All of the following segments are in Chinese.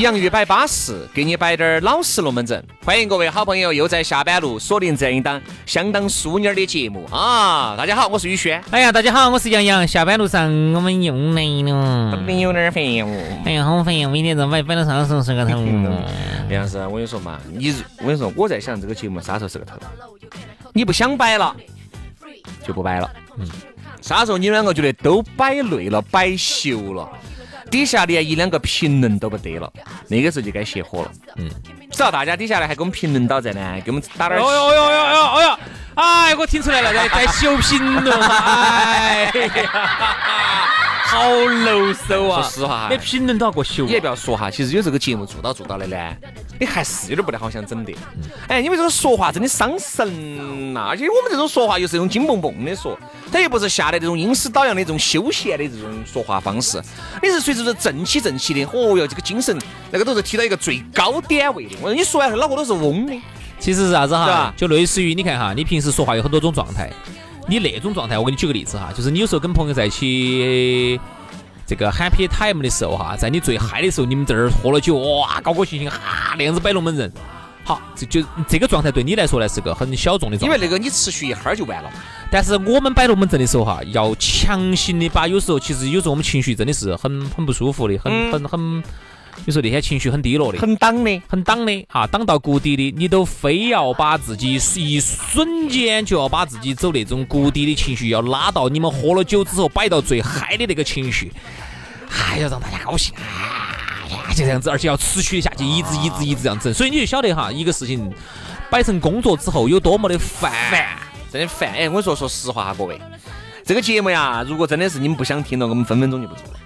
洋芋摆巴适，给你摆点儿老实龙门阵。欢迎各位好朋友又在下班路锁定这样一档相当淑女儿的节目啊！大家好，我是宇轩。哎呀，大家好，我是杨洋。下班路上我们又来了，没有点烦哦。哎呀，好烦哦！每天这摆摆到啥时候是个头？杨老师，我跟你说嘛，你我跟你说，我在想这个节目啥时候是个头？你不想摆了，就不摆了。嗯，啥时候你两个觉得都摆累了、摆羞了？底下连一两个评论都不得了，那个时候就该熄火了。嗯，只要大家底下来还给我们评论到在呢，给我们打点。哦哟哟哟哟哟哟！哎，我听出来了，在在修评论。哎呀！好漏手啊！说实话哈，你评论都要过修。你也不要说哈，其实有这个节目做到做到的呢，你还是有点不太好想整的。哎，因为这个说话真的伤神呐，而且我们这种说话又是用金蹦蹦的说，它又不是下来这种阴湿倒阳的这种休闲的这种说话方式，你是随着正气正气的。哦哟，这个精神那个都是提到一个最高点位的。我说你说完后脑壳都是嗡的。其实是啥子哈？就类似于你看哈，你平时说话有很多种状态。你那种状态，我给你举个例子哈，就是你有时候跟朋友在一起，这个 happy time 的时候哈，在你最嗨的时候，你们这儿喝了酒，哇，高高兴兴哈，那样子摆龙门阵，好，这就这个状态对你来说呢是个很小众的状态，因为那个你持续一哈儿就完了。但是我们摆龙门阵的时候哈，要强行的把有时候其实有时候我们情绪真的是很很不舒服的，很很很。你说那天情绪很低落的，很挡的，很挡的，哈，挡到谷底的，你都非要把自己一瞬间就要把自己走那种谷底的情绪，要拉到你们喝了酒之后摆到最嗨的那个情绪，还要让大家高兴，哎呀，就这样子，而且要持续下去，一直一直一直这样子，所以你就晓得哈，一个事情摆成工作之后有多么的烦，真的烦。哎，我说说实话哈，各位，这个节目呀，如果真的是你们不想听了，我们分分钟就不做了。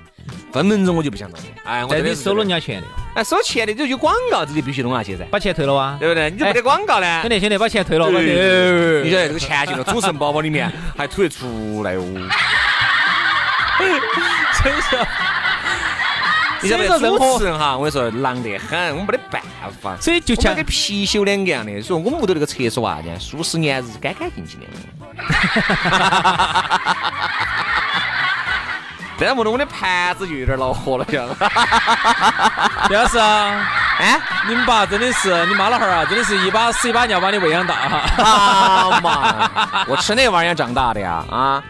分分钟我就不想弄了，哎，我这里收了人家钱的，哎，收钱的就有广告，这就必须弄下去噻，把钱退了啊，对不对？你就没得广告呢？兄弟兄弟，把钱退了，你晓得这个钱进了主持人包包里面，还吐得出来哦。所以说，你晓得主持人哈，我跟你说，狼得很，我们没得办法，所以就像跟貔貅两个样的。所以我们屋头那个厕所啊，数十年是干干净净的。这样不弄我的盘子就有点恼火了，像。李老师啊，哎，你们爸真的是，你妈老汉儿啊，真的是一把屎一把尿把你喂养大哈。啊嘛，我吃那玩意儿长大的呀，啊，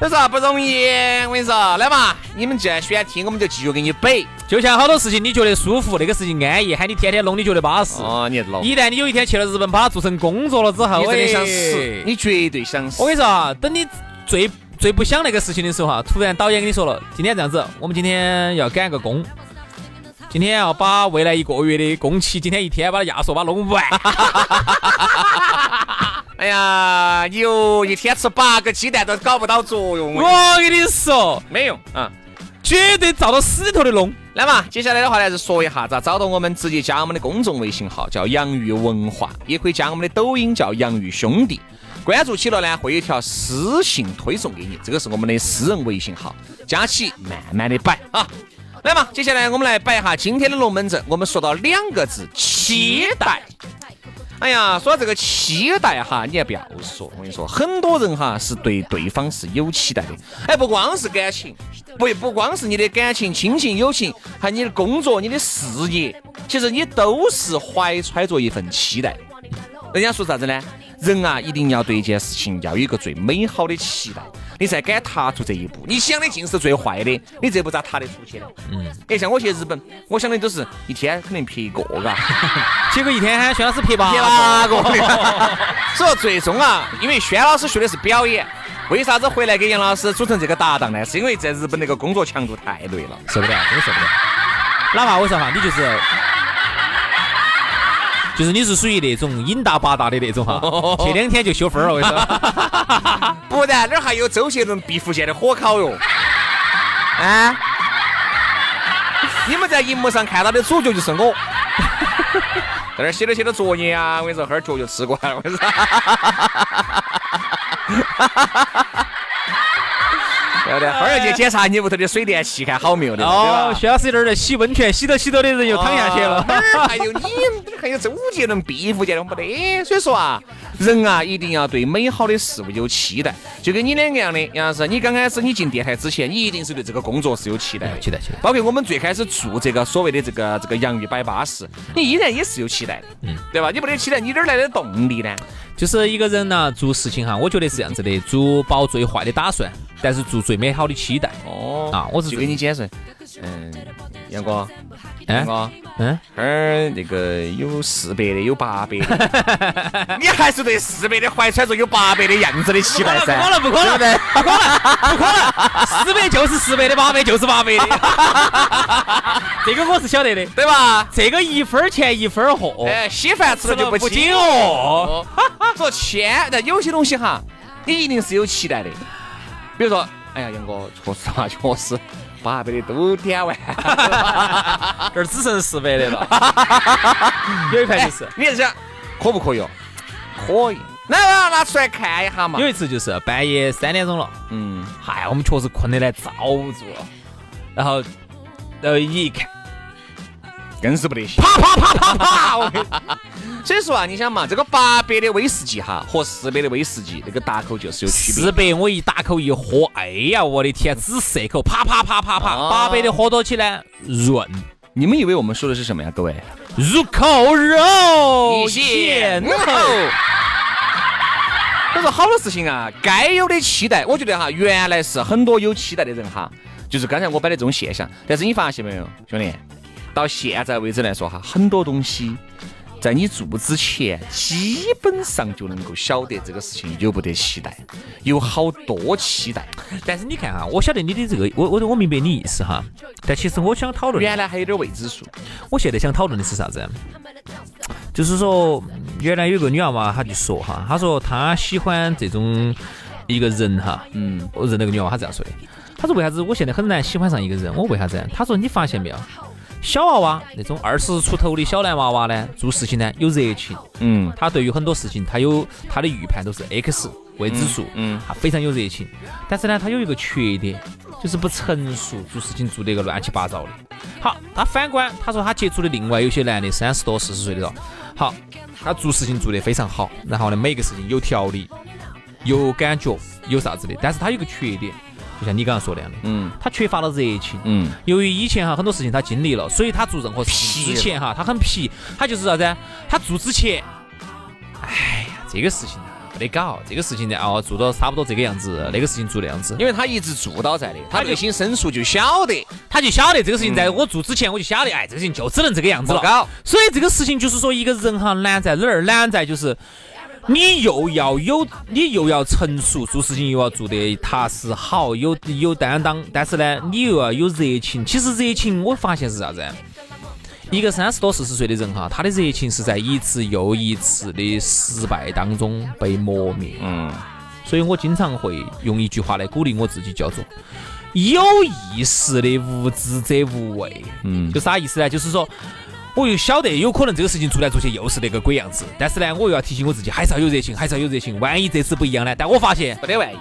有啥不容易？我跟你说，来嘛，你们既然喜欢听，我们就继续给你背。就像好多事情你觉得舒服，那个事情安逸，喊你天天弄，你觉得巴适。哦，你老。一旦你有一天去了日本，把它做成工作了之后，你真的想死，你绝对想死。我跟你说啊，等你最。最不想那个事情的时候哈，突然导演跟你说了，今天这样子，我们今天要赶个工，今天要把未来一个月的工期，今天一天把它压缩，把它弄完。哎呀，你哟，一天吃八个鸡蛋都搞不到作用。我跟你说，没用啊，绝对照到死里头的弄。来嘛，接下来的话呢是说一下咋找到我们，直接加我们的公众微信号叫洋芋文化，也可以加我们的抖音叫洋芋兄弟。关注起了呢，会有一条私信推送给你，这个是我们的私人微信号，加起慢慢的摆啊。来嘛，接下来我们来摆一下今天的龙门阵。我们说到两个字，期待。哎呀，说到这个期待哈，你还不要说，我跟你说，很多人哈是对对方是有期待的。哎，不光是感情，不不光是你的感情、亲情、友情，还有你的工作、你的事业，其实你都是怀揣着一份期待。人家说啥子呢？人啊，一定要对一件事情要有一个最美好的期待。你才敢踏出这一步。你想的尽是最坏的，你这步咋踏得出去呢？嗯，哎，像我去日本，我想的都是一天肯定拍一个，嘎，结果一天喊轩老师拍八拍八个。所以说最终啊，因为轩老师学的是表演，为啥子回来给杨老师组成这个搭档呢？是因为在日本那个工作强度太累了，受不了，真的受不了。哪怕我说哈，你就是。就是你是属于那种瘾大八大的那种哈，去两天就休分儿了，我跟你说。不然哪儿还有周杰伦毕福剑的火烤哟？啊？你们在荧幕上看到的主角就是我，在那儿写着写着作业啊，我跟你说，哈儿脚就吃过来了，我跟你说。对不对？后儿要去检查你屋头的水电气，看好没有的，哦，薛老师有点在洗温泉，洗着洗着的人又躺下去了。还有你，还有周杰伦、毕福剑的没得。所以说啊，人啊一定要对美好的事物有期待。就跟你两个样的杨老师，你刚开始你进电台之前，你一定是对这个工作是有期待，期待，期待。包括我们最开始做这个所谓的这个这个洋芋摆巴士，你依然也是有期待的，嗯，对吧？你没得期待，你哪来的动力呢？就是一个人呢做事情哈，我觉得是这样子的，做保最坏的打算。但是做最美好的期待。哦。啊！我是就给你解释，嗯，杨哥，杨哥，嗯，这儿那个有四百的，有八百的，你还是对四百的怀揣着有八百的样子的期待噻？不可能，不可能，不可能，不可能，四百就是四百的，八百就是八百。的，这个我是晓得的，对吧？这个一分钱一分货，哎，稀饭吃了就不紧哦。说钱，但有些东西哈，你一定是有期待的。比如说，哎呀，杨哥，确实啊，确实八百的都点完，这儿只剩四百的了。有一盘就是，你想可不可以哦？可以，那拿出来看一下嘛。有一次就是半夜三点钟了，嗯，嗨，我们确实困得来遭不住了，然后，然后一看。更是不得行，啪啪啪啪啪！所以说啊，你想嘛，这个八百的威士忌哈和四百的威士忌那个打口就是有区别。四百我一打口一喝，哎呀，我的天，只塞口，啪啪啪啪啪。八百的喝多起呢，润。你们以为我们说的是什么呀，各位？入口肉咸口。我说好多事情啊，该有的期待，我觉得哈，原来是很多有期待的人哈，就是刚才我摆的这种现象。但是你发现没有，兄弟？到现在为止来说哈，很多东西在你做之前，基本上就能够晓得这个事情有不得期待，有好多期待。但是你看哈，我晓得你的这个，我我我明白你意思哈。但其实我想讨论，原来还有点未知数。我现在想讨论的是啥子？就是说，原来有个女娃娃，她就说哈，她说她喜欢这种一个人哈，嗯，我认那个女娃娃她这样说的，她说为啥子我现在很难喜欢上一个人？我为啥子？她说你发现没有？小娃娃那种二十出头的小男娃娃呢，做事情呢有热情，嗯，他对于很多事情他有他的预判都是 X 未知数，嗯，他非常有热情，但是呢，他有一个缺点，就是不成熟，做事情做得个乱七八糟的。好，他反观他说他接触的另外有些男的三十多四十岁的了，好，他做事情做得非常好，然后呢，每个事情有条理，有感觉，有啥子的，但是他有个缺点。就像你刚刚说那样的，嗯，他缺乏了热情，嗯，由于以前哈很多事情他经历了，所以他做任何事情之前哈他很皮，他就是啥子？他做之前，哎呀，这个事情没得搞，这个事情呢哦做到差不多这个样子，那个事情做那样子，因为他一直做到在的，他内心深处就晓得，他就晓得这个事情在我做之前我就晓得，哎，这个事情就只能这个样子了，搞。所以这个事情就是说一个人哈难在哪儿？难在就是。你又要有，你又要成熟，做事情又要做得踏实好，有有担当，但是呢，你又要有热情。其实热情，我发现是啥子？一个三十多四十岁的人哈，他的热情是在一次又一次的失败当中被磨灭。嗯，所以我经常会用一句话来鼓励我自己，叫做“有意识的无知者无畏”。嗯，就啥意思呢？就是说。我又晓得有可能这个事情做来做去又是那个鬼样子，但是呢，我又要提醒我自己，还是要有热情，还是要有热情。万一这次不一样呢？但我发现没得万一，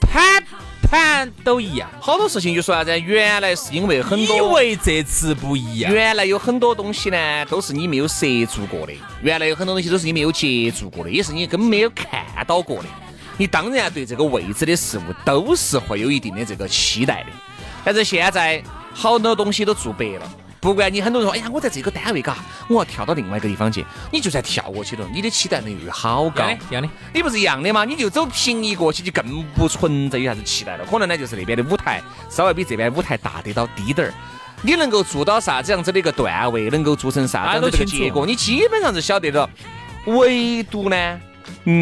盘盘都一样。好多事情就说啥子？原来是因为很多，因为这次不一样。原来有很多东西呢，都是你没有涉足过的。原来有很多东西都是你没有接触过的，也是你根本没有看到过的。你当然对这个未知的事物都是会有一定的这个期待的。但是现在好多东西都做白了。不管你很多人说，哎呀，我在这个单位嘎，我要跳到另外一个地方去，你就算跳过去了，你的期待能有好高。一样的，你不是一样的吗？你就走平移过去，就更不存在有啥子期待了。可能呢，就是那边的舞台稍微比这边舞台大得到低点儿。你能够做到啥子样子的一个段位，能够做成啥子样子的结果，你基本上是晓得了。唯独呢，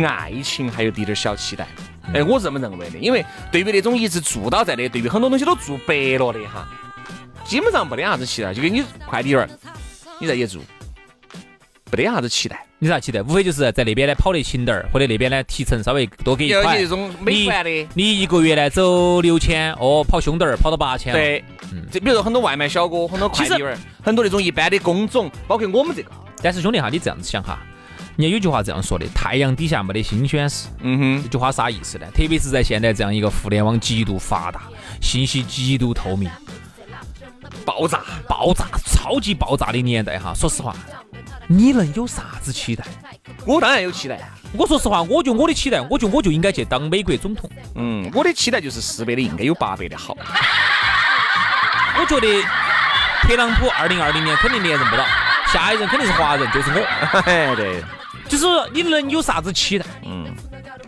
爱情还有滴点小期待。哎，我是这么认为的，因为对于那种一直做到在的，对于很多东西都做白了的哈。基本上没得啥子期待，就跟你快递员，你在也做，没得啥子期待。你啥期待？无非就是在那边呢跑得勤点儿，或者那边呢提成稍微多给一块。这种美团的，你一个月呢走六千，哦，跑凶点儿跑到八千。对，嗯这比如说很多外卖小哥，很多快递员，很多那种一般的工种，包括我们这个。但是兄弟哈，你这样子想哈，人家有句话这样说的：太阳底下没得新鲜事。嗯哼，这句话啥意思呢？特别是在现在这样一个互联网极度发达、信息极度透明。爆炸、爆炸、超级爆炸的年代哈，说实话，你能有啥子期待？我当然有期待。我说实话，我就我的期待，我觉得我就应该去当美国总统。嗯，我的期待就是四百的应该有八百的好。我觉得特朗普二零二零年肯定连任不到，下一任肯定是华人，就是我。对，就是你能有啥子期待？嗯，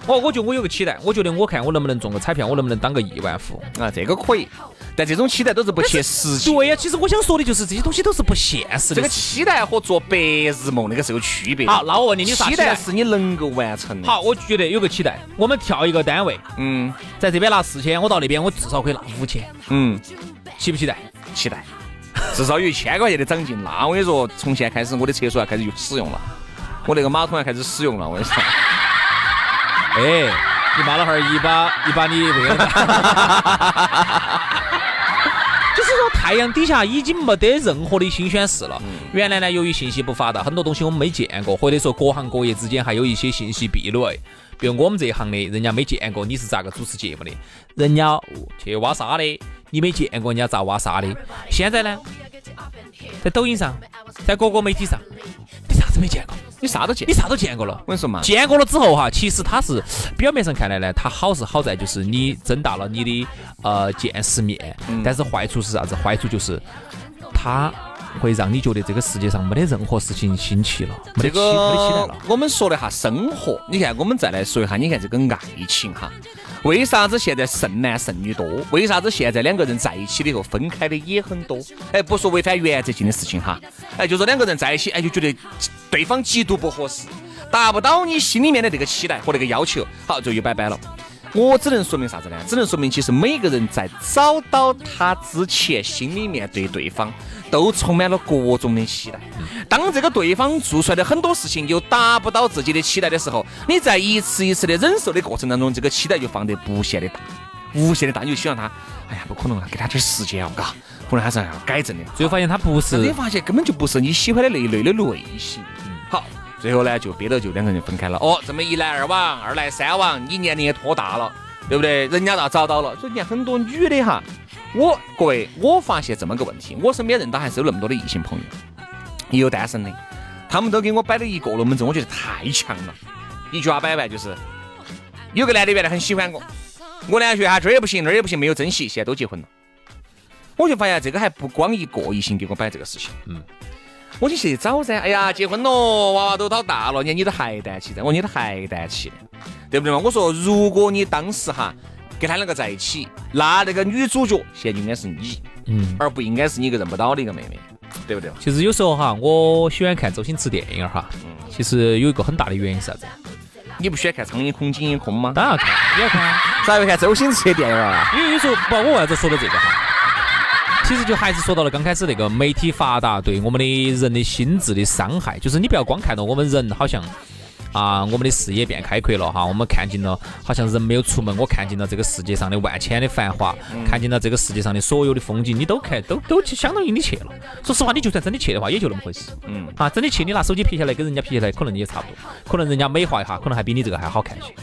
我我觉得我有个期待，我觉得我看我能不能中个彩票，我能不能当个亿万富翁啊？这个可以。但这种期待都是不切实际。对呀，其实我想说的就是这些东西都是不现实的。这个期待和做白日梦那个是有区别。好，那我问你，你啥期待是你能够完成的？好，我觉得有个期待，我们跳一个单位，嗯，在这边拿四千，我到那边我至少可以拿五千，嗯，期不期待？期待，至少有一千块钱的长进。那我跟你说，从现在开始我的厕所要开始使用了，我那个马桶要开始使用了。我跟你说，哎，你妈老汉儿一把一把你喂了。就是说，太阳底下已经没得任何的新鲜事了。原来呢，由于信息不发达，很多东西我们没见过，或者说各行各业之间还有一些信息壁垒。比如我们这一行的，人家没见过你是咋个主持节目的，人家去挖沙的，你没见过人家咋挖沙的。现在呢，在抖音上，在各个媒体上，你啥子没见过？你啥都见，你啥都见过了。我跟你说嘛，见过了之后哈，其实它是表面上看来呢，它好是好在就是你增大了你的呃见识面，但是坏处是啥子？坏处就是它会让你觉得这个世界上没得任何事情新奇了，没得期没得期待了。我们说了哈生活，你看我们再来说一下，你看这个爱情哈。为啥子现在剩男剩女多？为啥子现在两个人在一起了以后分开的也很多？哎，不说违反原则性的事情哈，哎，就说两个人在一起，哎，就觉得对方极度不合适，达不到你心里面的这个期待和那个要求，好，就又拜拜了。我只能说明啥子呢？只能说明其实每个人在找到他之前，心里面对对方。都充满了各种的期待。当这个对方做出来的很多事情又达不到自己的期待的时候，你在一次一次的忍受的过程当中，这个期待就放得无限的大，无限的大。你就希望他，哎呀，不可能啊，给他点时间哦，嘎，可能还是要改正的。最后发现他不是，你发现根本就不是你喜欢的那一类的类型。好，最后呢就憋到就两个人就分开了。哦，这么一来二往，二来三往，你年龄也拖大了，对不对？人家倒找到了。所以你看很多女的哈。我各位，我发现这么个问题，我身边认到还是有那么多的异性朋友，也有单身的，他们都给我摆了一个龙门阵，我觉得太强了。一句话摆完就是，有个男的原来很喜欢我，我呢觉得这儿也不行，那儿也不行，没有珍惜，现在都结婚了。我就发现这个还不光一个异性给我摆这个事情，嗯，我就去找噻，哎呀，结婚了，娃娃都到大了，你你都还单气噻，我你都还单气，对不对嘛？我说如果你当时哈。跟他两个在一起，那那个女主角现在应该是你，嗯，而不应该是你一个认不到的一个妹妹，对不对？其实有时候哈，我喜欢看周星驰电影哈，嗯，其实有一个很大的原因是啥子？你不喜欢看《苍蝇空金一空》吗？当然要看，你要看，咋会看周星驰的电影啊？因为有时候不，我为啥子说到这个哈？其实就还是说到了刚开始那个媒体发达对我们的人的心智的伤害，就是你不要光看到我们人好像。啊，我们的视野变开阔了哈，我们看尽了，好像人没有出门，我看尽了这个世界上的万千的繁华，看尽了这个世界上的所有的风景，你都看，都都相当于你去了。说实话，你就算真的去的话，也就那么回事。嗯，啊，真的去，你拿手机拍下来，跟人家拍下来，可能也差不多，可能人家美化一下，可能还比你这个还好看些。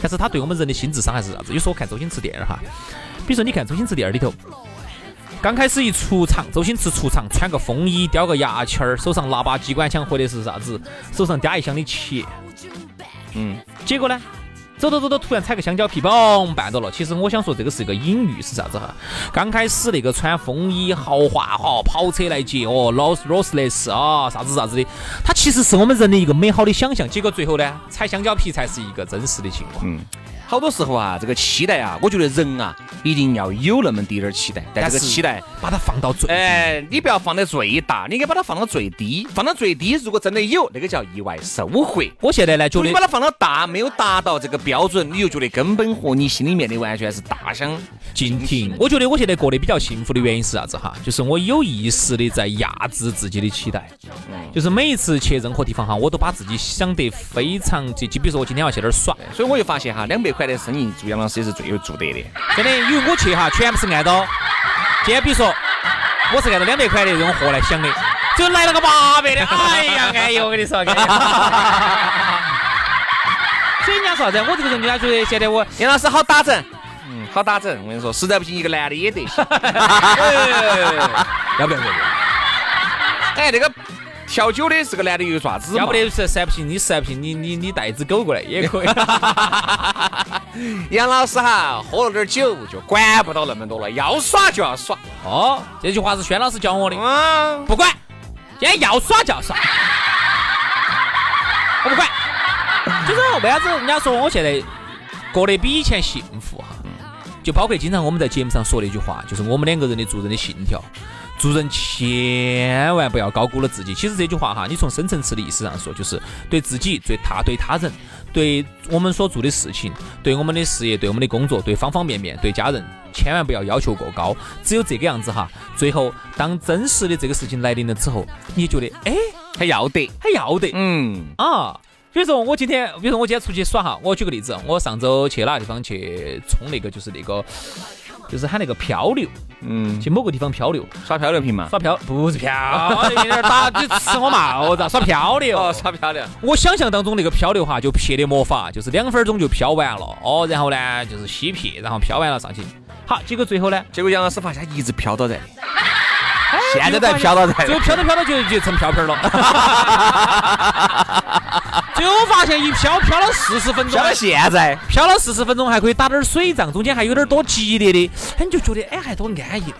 但是他对我们人的心智伤害是啥子？有时候我看周星驰电影哈，比如说你看周星驰电影里头。刚开始一出场，周星驰出场穿个风衣，叼个牙签儿，手上拿把机关枪或者是啥子，手上叼一箱的钱。嗯，结果呢，走走走走，突然踩个香蕉皮，嘣，绊到了。其实我想说，这个是一个隐喻，是啥子哈？刚开始那个穿风衣豪华哈，跑车来接哦，劳斯劳斯莱斯啊，啥子啥子的，它其实是我们人的一个美好的想象。结果最后呢，踩香蕉皮才是一个真实的情况。嗯。好多时候啊，这个期待啊，我觉得人啊，一定要有那么滴点儿期待，但这个期待把它放到最，哎，你不要放在最大，你应该把它放到最低，放到最低，如果真的有，那个叫意外收获。我现在呢，觉得你把它放到大，没有达到这个标准，你又觉得根本和你心里面的完全是大相径庭。我觉得我现在过得比较幸福的原因是啥子哈？就是我有意识的在压制自己的期待，就是每一次去任何地方哈，我都把自己想得非常就就比如说我今天要去哪儿耍，所以我就发现哈，两百块。的生意做杨老师也是最有做得的，真的，因为我去哈，全部是按照，今天比如说，我是按照两百块的这种货来想的，就来了个八百的，哎呀，安逸，我跟你说，所以人家说啥子？我这个人，人家觉得现在我杨老师好打整，嗯，好打整。我跟你说，实在不行，一个男的也得行，要不要？哎，那个。调酒的是个男的，又爪子要不得实在不行，你实在不行，你你你带一只狗过来也可以。杨老师哈，喝了点酒就管不到那么多了，要耍就要耍。哦，这句话是轩老师教我的。嗯，不管，今天要耍就要耍，我不管。就是为啥子人家说我现在过得比以前幸福哈？就包括经常我们在节目上说的一句话，就是我们两个人的做人的信条。做人千万不要高估了自己。其实这句话哈，你从深层次的意思上说，就是对自己、对他、对他人、对我们所做的事情、对我们的事业、对我们的工作、对方方面面、对家人，千万不要要求过高。只有这个样子哈，最后当真实的这个事情来临了之后，你觉得哎，还要得，还要得，嗯啊。比如说我今天，比如说我今天出去耍哈，我举个例子，我上周去哪个地方去冲那个，就是那个。就是喊那个漂流，嗯，去某个地方漂流，耍漂流瓶嘛？耍漂不是漂流，有点打你吃我帽子，耍漂流，哦，耍漂流。我想象当中那个漂流哈，就撇的魔法，就是两分钟就漂完了，哦，然后呢就是吸撇，然后漂完了上去。好，结果最后呢？结果杨老师发现一直漂到这里，现在在飘到这里，最后漂着飘着就就成漂漂了。最后发现一飘飘了四十分钟，飘到现在，飘了四十分钟还可以打点水仗，中间还有点多激烈的，哎，你就觉得哎还多安逸的。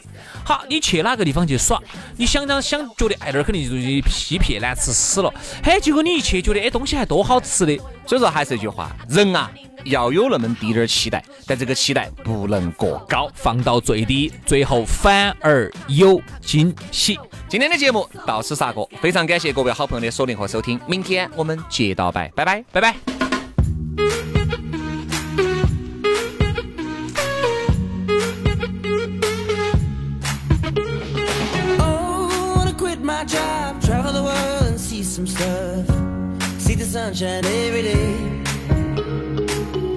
好，你去哪个地方去耍？你想想想，觉得哎那儿肯定就是屁撇难吃死了。嘿，结果你一去，觉得哎东西还多好吃的。所以说还是一句话，人啊要有那么滴点儿期待，但这个期待不能过高，放到最低，最后反而有惊喜。今天的节目到此煞过，非常感谢各位好朋友的锁定和收听，明天我们接到拜，拜拜，拜拜。Sunshine every day.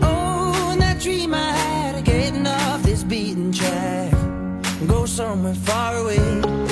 Oh, and that dream I had of getting off this beaten track. Go somewhere far away.